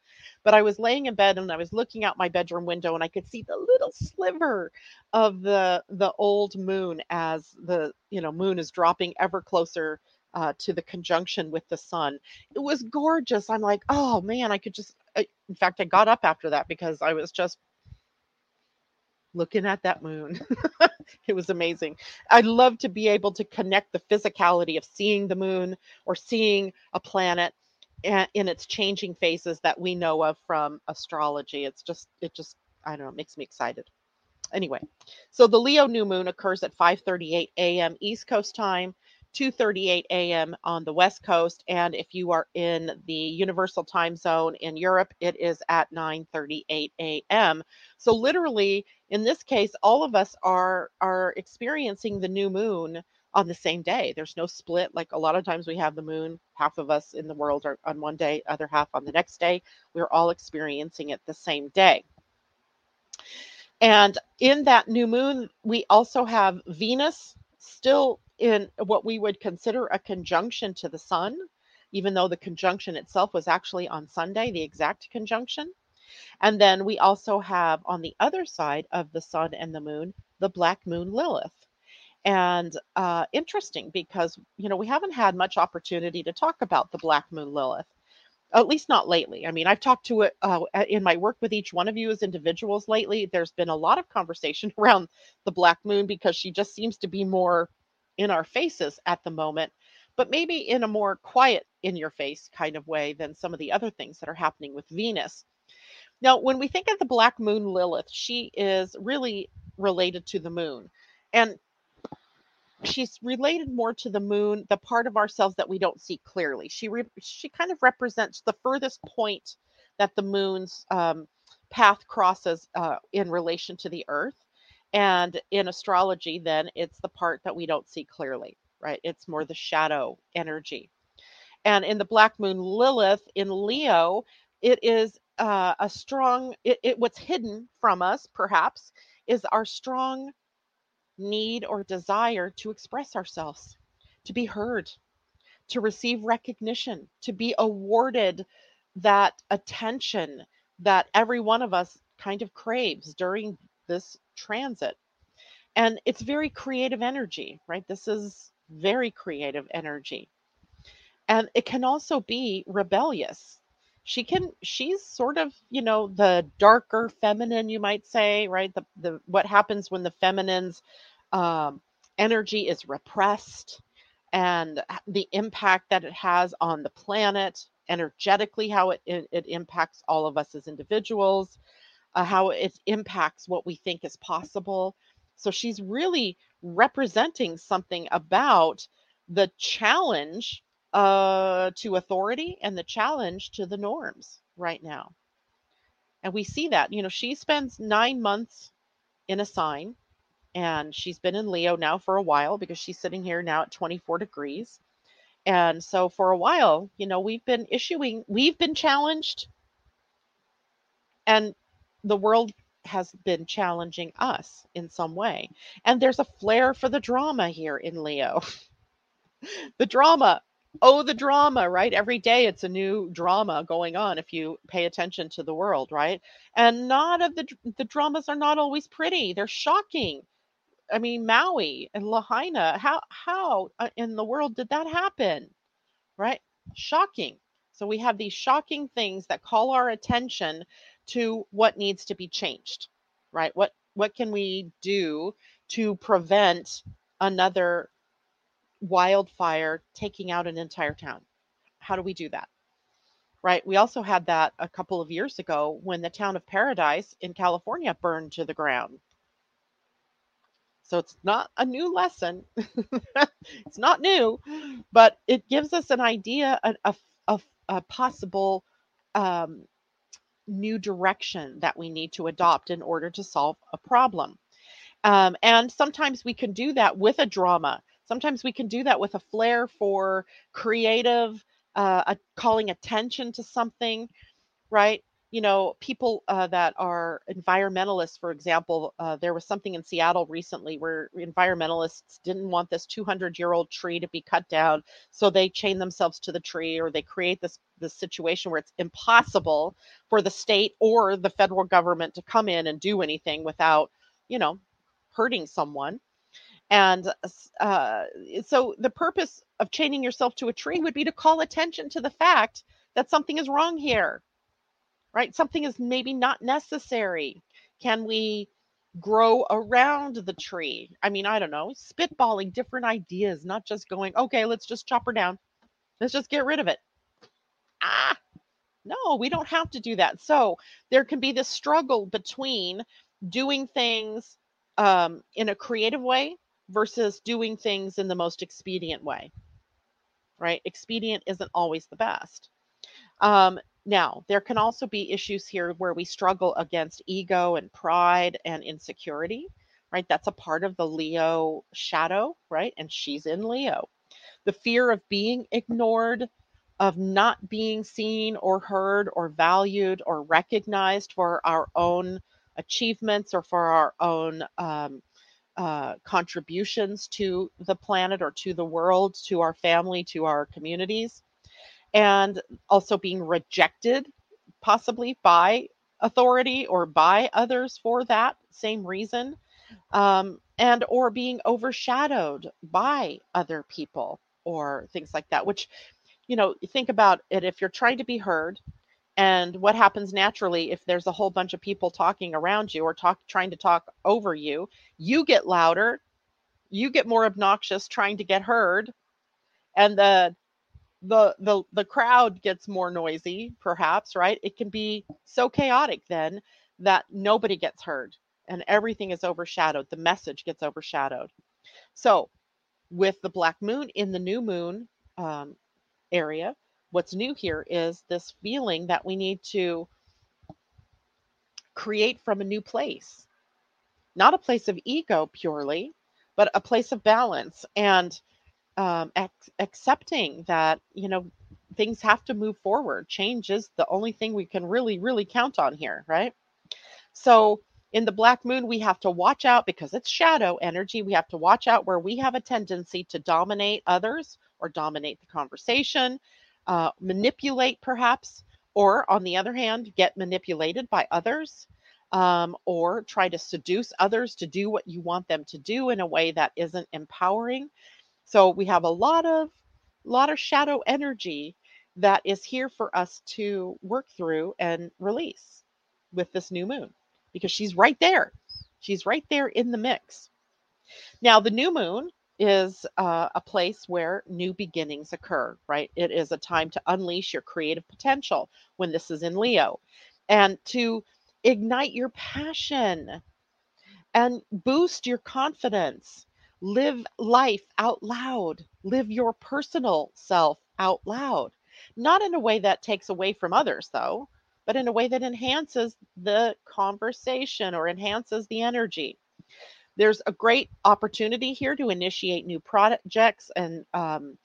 But I was laying in bed and I was looking out my bedroom window and I could see the little sliver of the the old moon as the you know moon is dropping ever closer uh, to the conjunction with the sun. It was gorgeous. I'm like, oh man, I could just. In fact, I got up after that because I was just looking at that moon. it was amazing. I'd love to be able to connect the physicality of seeing the moon or seeing a planet in its changing phases that we know of from astrology. It's just, it just, I don't know, it makes me excited. Anyway, so the Leo new moon occurs at 5:38 a.m. East Coast time, 2:38 a.m. on the West Coast, and if you are in the Universal Time Zone in Europe, it is at 9:38 a.m. So literally, in this case, all of us are are experiencing the new moon on the same day. There's no split like a lot of times we have the moon, half of us in the world are on one day, other half on the next day. We're all experiencing it the same day. And in that new moon, we also have Venus still in what we would consider a conjunction to the sun, even though the conjunction itself was actually on Sunday, the exact conjunction. And then we also have on the other side of the sun and the moon, the black moon Lilith. And uh, interesting because, you know, we haven't had much opportunity to talk about the Black Moon Lilith, at least not lately. I mean, I've talked to it uh, in my work with each one of you as individuals lately. There's been a lot of conversation around the Black Moon because she just seems to be more in our faces at the moment, but maybe in a more quiet, in your face kind of way than some of the other things that are happening with Venus. Now, when we think of the Black Moon Lilith, she is really related to the moon. And she's related more to the moon, the part of ourselves that we don't see clearly. She re- she kind of represents the furthest point that the moon's um, path crosses uh, in relation to the Earth. And in astrology, then it's the part that we don't see clearly, right? It's more the shadow energy. And in the Black Moon Lilith in Leo, it is uh, a strong. It, it what's hidden from us, perhaps, is our strong need or desire to express ourselves, to be heard, to receive recognition, to be awarded that attention that every one of us kind of craves during this transit. And it's very creative energy, right? This is very creative energy. And it can also be rebellious. She can she's sort of, you know, the darker feminine you might say, right? The the what happens when the feminines um, energy is repressed and the impact that it has on the planet energetically how it, it, it impacts all of us as individuals uh, how it impacts what we think is possible so she's really representing something about the challenge uh, to authority and the challenge to the norms right now and we see that you know she spends nine months in a sign and she's been in Leo now for a while because she's sitting here now at 24 degrees. And so for a while, you know, we've been issuing, we've been challenged, and the world has been challenging us in some way. And there's a flair for the drama here in Leo. the drama. Oh, the drama, right? Every day it's a new drama going on if you pay attention to the world, right? And not of the the dramas are not always pretty. They're shocking I mean, Maui and Lahaina. How how uh, in the world did that happen? Right? Shocking. So we have these shocking things that call our attention to what needs to be changed. Right? What what can we do to prevent another wildfire taking out an entire town? How do we do that? Right? We also had that a couple of years ago when the town of Paradise in California burned to the ground So it's not a new lesson. it's not new, but it gives us an idea of a, a, possible um, new direction that we need to adopt in order to solve a problem. Um, and sometimes we can do that with a drama. Sometimes we can do that with a flair for creative, uh, a, calling attention to something, right? you know, people uh, that are environmentalists, for example, uh, there was something in Seattle recently where environmentalists didn't want this 200 year old tree to be cut down. So they chain themselves to the tree or they create this, this situation where it's impossible for the state or the federal government to come in and do anything without, you know, hurting someone. And uh, so the purpose of chaining yourself to a tree would be to call attention to the fact that something is wrong here right? Something is maybe not necessary. Can we grow around the tree? I mean, I don't know, spitballing different ideas, not just going, okay, let's just chop her down. Let's just get rid of it. Ah, no, we don't have to do that. So there can be this struggle between doing things um, in a creative way versus doing things in the most expedient way, right? Expedient isn't always the best. Um, now, there can also be issues here where we struggle against ego and pride and insecurity, right? That's a part of the Leo shadow, right? And she's in Leo. The fear of being ignored, of not being seen or heard or valued or recognized for our own achievements or for our own um, uh, contributions to the planet or to the world, to our family, to our communities and also being rejected possibly by authority or by others for that same reason um, and or being overshadowed by other people or things like that which you know think about it if you're trying to be heard and what happens naturally if there's a whole bunch of people talking around you or talk trying to talk over you you get louder you get more obnoxious trying to get heard and the the the the crowd gets more noisy perhaps right? It can be so chaotic then that nobody gets heard and everything is overshadowed. The message gets overshadowed. So with the black moon in the new moon um, area what's new here is this feeling that we need to create from a new place. Not a place of ego purely but a place of balance and um, ac- accepting that you know things have to move forward. Change is the only thing we can really really count on here right? So in the black moon we have to watch out because it's shadow energy. We have to watch out where we have a tendency to dominate others or dominate the conversation uh, manipulate perhaps or on the other hand get manipulated by others um, or try to seduce others to do what you want them to do in a way that isn't empowering so we have a lot of lot of shadow energy that is here for us to work through and release with this new moon because she's right there. She's right there in the mix. Now, the new moon is uh, a place where new beginnings occur, right? It is a time to unleash your creative potential when this is in Leo and to ignite your passion and boost your confidence Live life out loud. Live your personal self out loud. Not in a way that takes away from others, though, but in a way that enhances the conversation or enhances the energy. There's a great opportunity here to initiate new projects and um,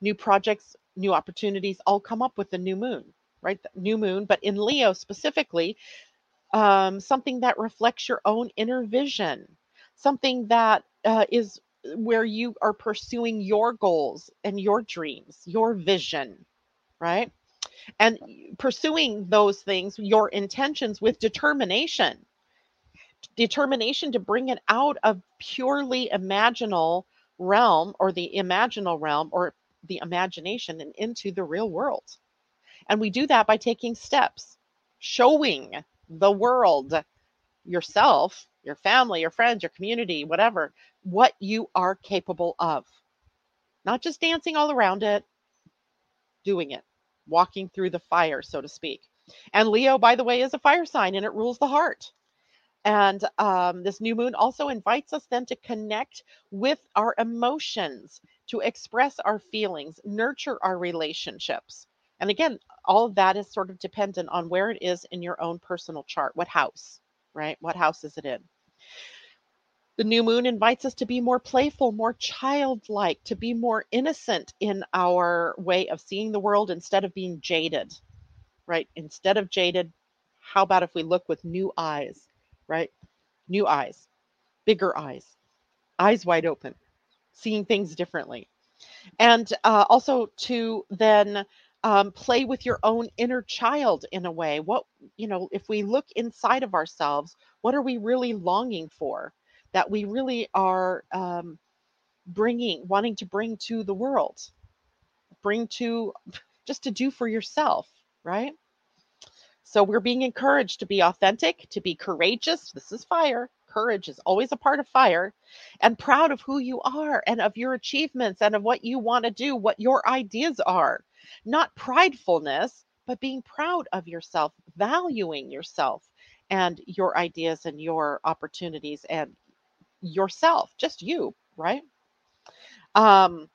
new projects, new opportunities all come up with the new moon, right? The new moon, but in Leo specifically, um, something that reflects your own inner vision, something that uh, is where you are pursuing your goals and your dreams, your vision, right? And pursuing those things, your intentions with determination. Determination to bring it out of purely imaginal realm or the imaginal realm or the imagination and into the real world. And we do that by taking steps, showing the world yourself your family, your friends, your community, whatever, what you are capable of. Not just dancing all around it, doing it, walking through the fire, so to speak. And Leo, by the way, is a fire sign and it rules the heart. And um, this new moon also invites us then to connect with our emotions, to express our feelings, nurture our relationships. And again, all of that is sort of dependent on where it is in your own personal chart. What house, right? What house is it in? The new moon invites us to be more playful, more childlike, to be more innocent in our way of seeing the world instead of being jaded, right? Instead of jaded, how about if we look with new eyes, right? New eyes, bigger eyes, eyes wide open, seeing things differently. And uh, also to then um, play with your own inner child in a way. What, you know, if we look inside of ourselves, what are we really longing for? That we really are um, bringing, wanting to bring to the world, bring to just to do for yourself, right? So we're being encouraged to be authentic, to be courageous. This is fire. Courage is always a part of fire, and proud of who you are and of your achievements and of what you want to do, what your ideas are not pridefulness, but being proud of yourself, valuing yourself and your ideas and your opportunities and yourself, just you, right? Um,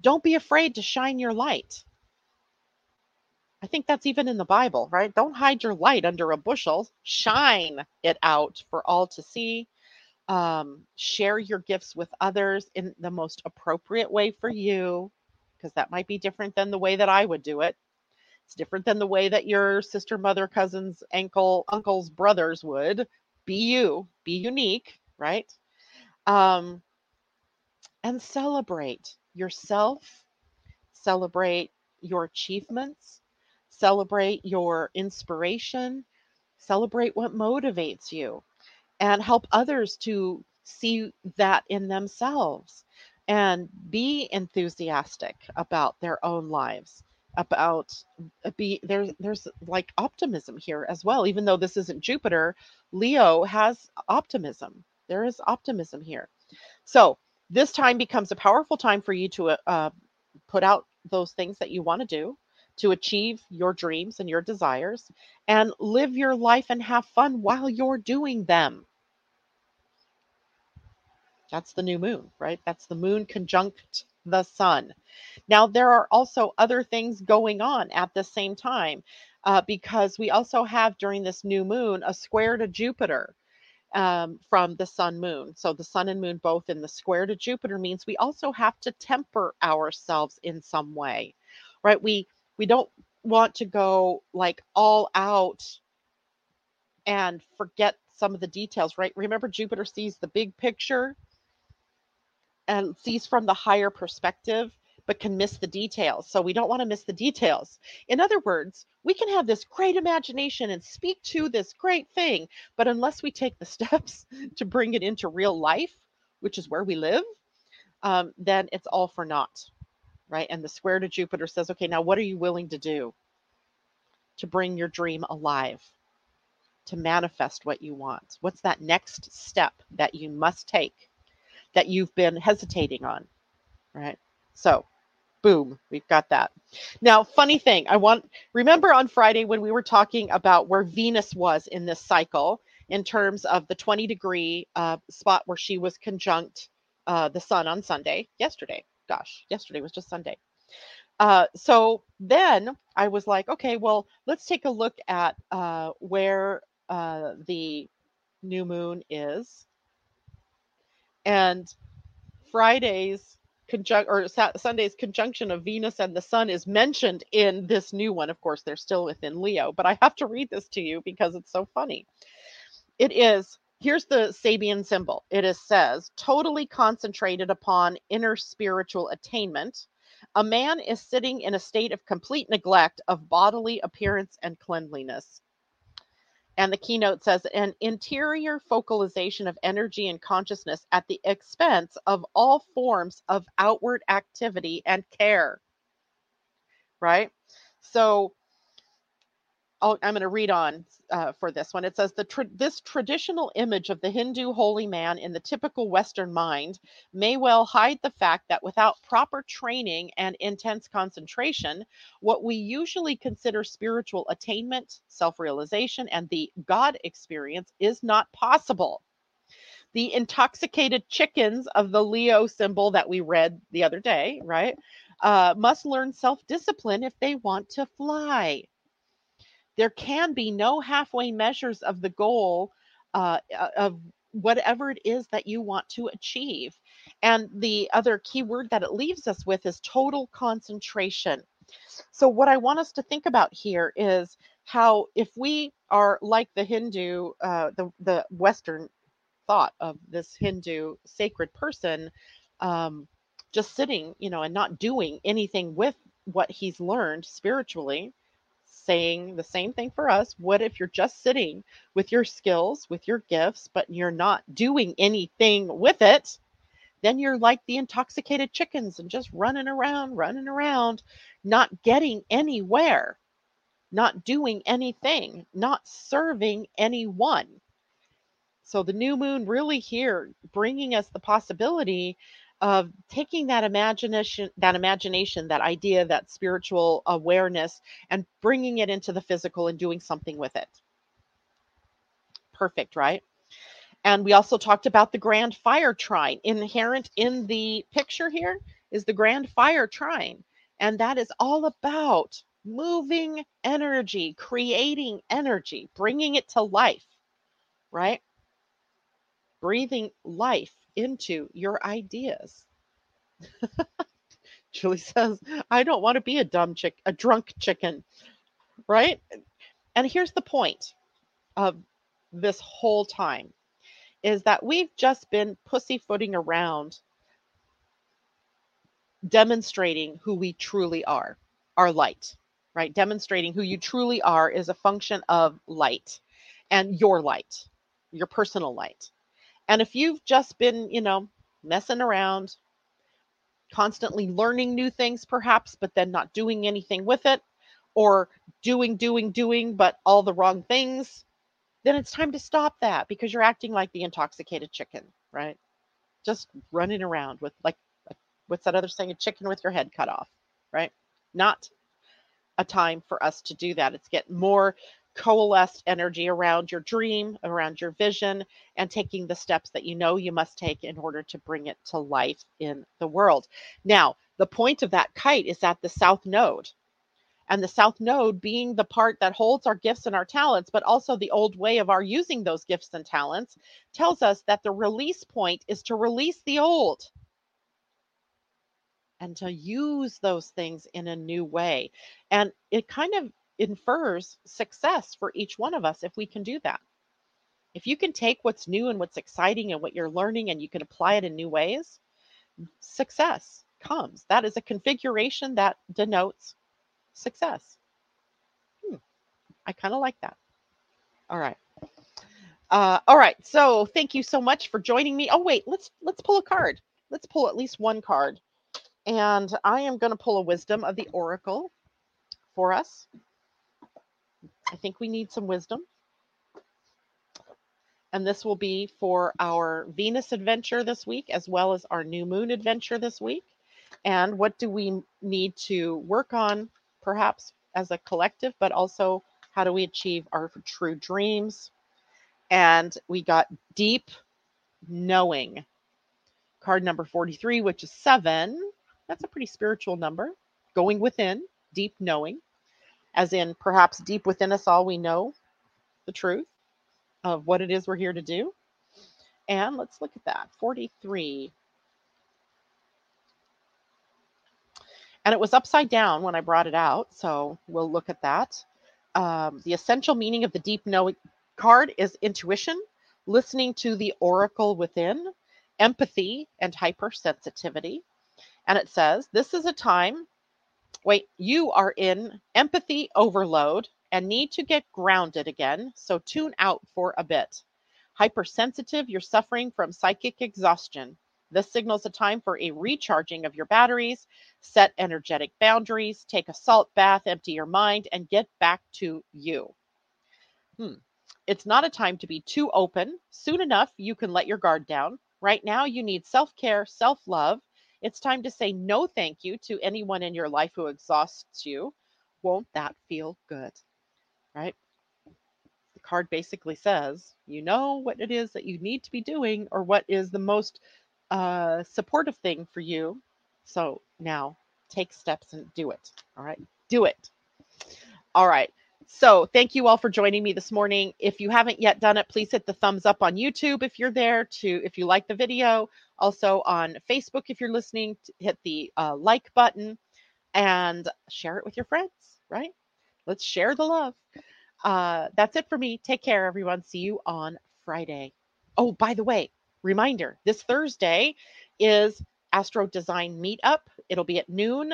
don't be afraid to shine your light. I think that's even in the Bible, right? Don't hide your light under a bushel. Shine it out for all to see. Um, share your gifts with others in the most appropriate way for you because that might be different than the way that I would do it. It's different than the way that your sister, mother, cousins, uncle, uncles, brothers would. Be you, be unique, right? Um, and celebrate yourself, celebrate your achievements, celebrate your inspiration, celebrate what motivates you, and help others to see that in themselves and be enthusiastic about their own lives about uh, be there's there's like optimism here as well even though this isn't jupiter leo has optimism. There is optimism here. So this time becomes a powerful time for you to uh put out those things that you want to do to achieve your dreams and your desires and live your life and have fun while you're doing them that's the new moon, right? That's the moon conjunct the sun. Now, there are also other things going on at the same time uh, because we also have during this new moon a square to Jupiter um, from the sun moon. So the sun and moon both in the square to Jupiter means we also have to temper ourselves in some way, right? We we don't want to go like all out and forget some of the details, right? Remember, Jupiter sees the big picture and sees from the higher perspective but can miss the details. So we don't want to miss the details. In other words, we can have this great imagination and speak to this great thing, but unless we take the steps to bring it into real life, which is where we live, um, then it's all for naught, right? And the square to Jupiter says, okay, now what are you willing to do to bring your dream alive, to manifest what you want? What's that next step that you must take? that you've been hesitating on, right? So, boom, we've got that. Now, funny thing, I want remember on Friday when we were talking about where Venus was in this cycle in terms of the 20 degree uh, spot where she was conjunct uh, the sun on Sunday, yesterday. Gosh, yesterday was just Sunday. Uh, so then I was like, okay, well, let's take a look at uh, where uh, the new moon is and Friday's conjunct or Sa- Sunday's conjunction of Venus and the Sun is mentioned in this new one. Of course, they're still within Leo, but I have to read this to you because it's so funny. It is here's the Sabian symbol. It is says totally concentrated upon inner spiritual attainment. A man is sitting in a state of complete neglect of bodily appearance and cleanliness. And the keynote says an interior focalization of energy and consciousness at the expense of all forms of outward activity and care. Right? So, i am going to read on uh, for this one. It says the tra- this traditional image of the Hindu holy man in the typical Western mind may well hide the fact that without proper training and intense concentration, what we usually consider spiritual attainment, self-realization, and the God experience is not possible. The intoxicated chickens of the Leo symbol that we read the other day, right, uh, must learn self-discipline if they want to fly there can be no halfway measures of the goal uh, uh, of whatever it is that you want to achieve. And the other key word that it leaves us with is total concentration. So, what I want us to think about here is how, if we are like the Hindu, uh, the, the Western thought of this Hindu sacred person, um, just sitting, you know, and not doing anything with what he's learned spiritually, saying the same thing for us. What if you're just sitting with your skills, with your gifts, but you're not doing anything with it? Then you're like the intoxicated chickens and just running around, running around, not getting anywhere, not doing anything, not serving anyone. So the new moon really here bringing us the possibility of taking that imagination that imagination that idea that spiritual awareness and bringing it into the physical and doing something with it. Perfect right? And we also talked about the grand fire trine inherent in the picture here is the grand fire trine. And that is all about moving energy creating energy bringing it to life right? Breathing life into your ideas. Julie says, I don't want to be a dumb chick, a drunk chicken, right? And here's the point of this whole time is that we've just been pussyfooting around demonstrating who we truly are, our light, right? Demonstrating who you truly are is a function of light and your light, your personal light. And if you've just been, you know, messing around, constantly learning new things, perhaps, but then not doing anything with it, or doing, doing, doing, but all the wrong things, then it's time to stop that because you're acting like the intoxicated chicken, right? Just running around with, like, what's that other saying? A chicken with your head cut off, right? Not a time for us to do that. It's get more coalesced energy around your dream, around your vision, and taking the steps that you know you must take in order to bring it to life in the world. Now, the point of that kite is at the south node. And the south node being the part that holds our gifts and our talents, but also the old way of our using those gifts and talents, tells us that the release point is to release the old and to use those things in a new way. And it kind of infers success for each one of us if we can do that. If you can take what's new and what's exciting and what you're learning and you can apply it in new ways, success comes. That is a configuration that denotes success. Hmm. I kind of like that. All right. Uh, all right. So thank you so much for joining me. Oh wait, let's let's pull a card. Let's pull at least one card, and I am going to pull a wisdom of the oracle for us. I think we need some wisdom. And this will be for our Venus adventure this week, as well as our new moon adventure this week. And what do we need to work on, perhaps as a collective, but also how do we achieve our true dreams? And we got deep knowing. Card number 43, which is seven. That's a pretty spiritual number. Going within, deep knowing as in perhaps deep within us all we know the truth of what it is we're here to do. And let's look at that 43. And it was upside down when I brought it out, so we'll look at that. Um, the essential meaning of the deep knowing card is intuition, listening to the oracle within, empathy, and hypersensitivity. And it says, This is a time wait, you are in empathy overload and need to get grounded again. So tune out for a bit. Hypersensitive, you're suffering from psychic exhaustion. This signals a time for a recharging of your batteries, set energetic boundaries, take a salt bath, empty your mind, and get back to you. Hmm. It's not a time to be too open. Soon enough, you can let your guard down. Right now, you need self care, self love. It's time to say no thank you to anyone in your life who exhausts you. Won't that feel good? Right? The card basically says you know what it is that you need to be doing or what is the most uh, supportive thing for you. So now take steps and do it. All right. Do it. All right. So thank you all for joining me this morning. If you haven't yet done it, please hit the thumbs up on YouTube if you're there to if you like the video. Also on Facebook if you're listening, hit the uh, like button and share it with your friends. Right? Let's share the love. Uh, that's it for me. Take care, everyone. See you on Friday. Oh, by the way, reminder: this Thursday is AstroDesign Meetup. It'll be at noon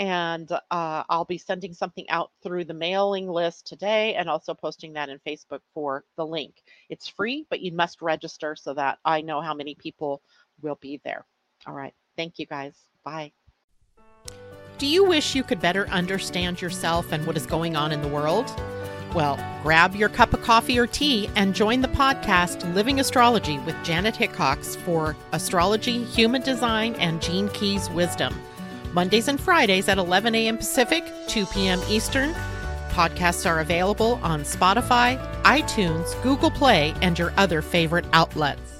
and uh, I'll be sending something out through the mailing list today and also posting that in Facebook for the link. It's free, but you must register so that I know how many people will be there. All right. Thank you guys. Bye. Do you wish you could better understand yourself and what is going on in the world? Well, grab your cup of coffee or tea and join the podcast Living Astrology with Janet Hickox for astrology, human design, and Gene Keys wisdom. Mondays and Fridays at 11 a.m. Pacific, 2 p.m. Eastern. Podcasts are available on Spotify, iTunes, Google Play, and your other favorite outlets.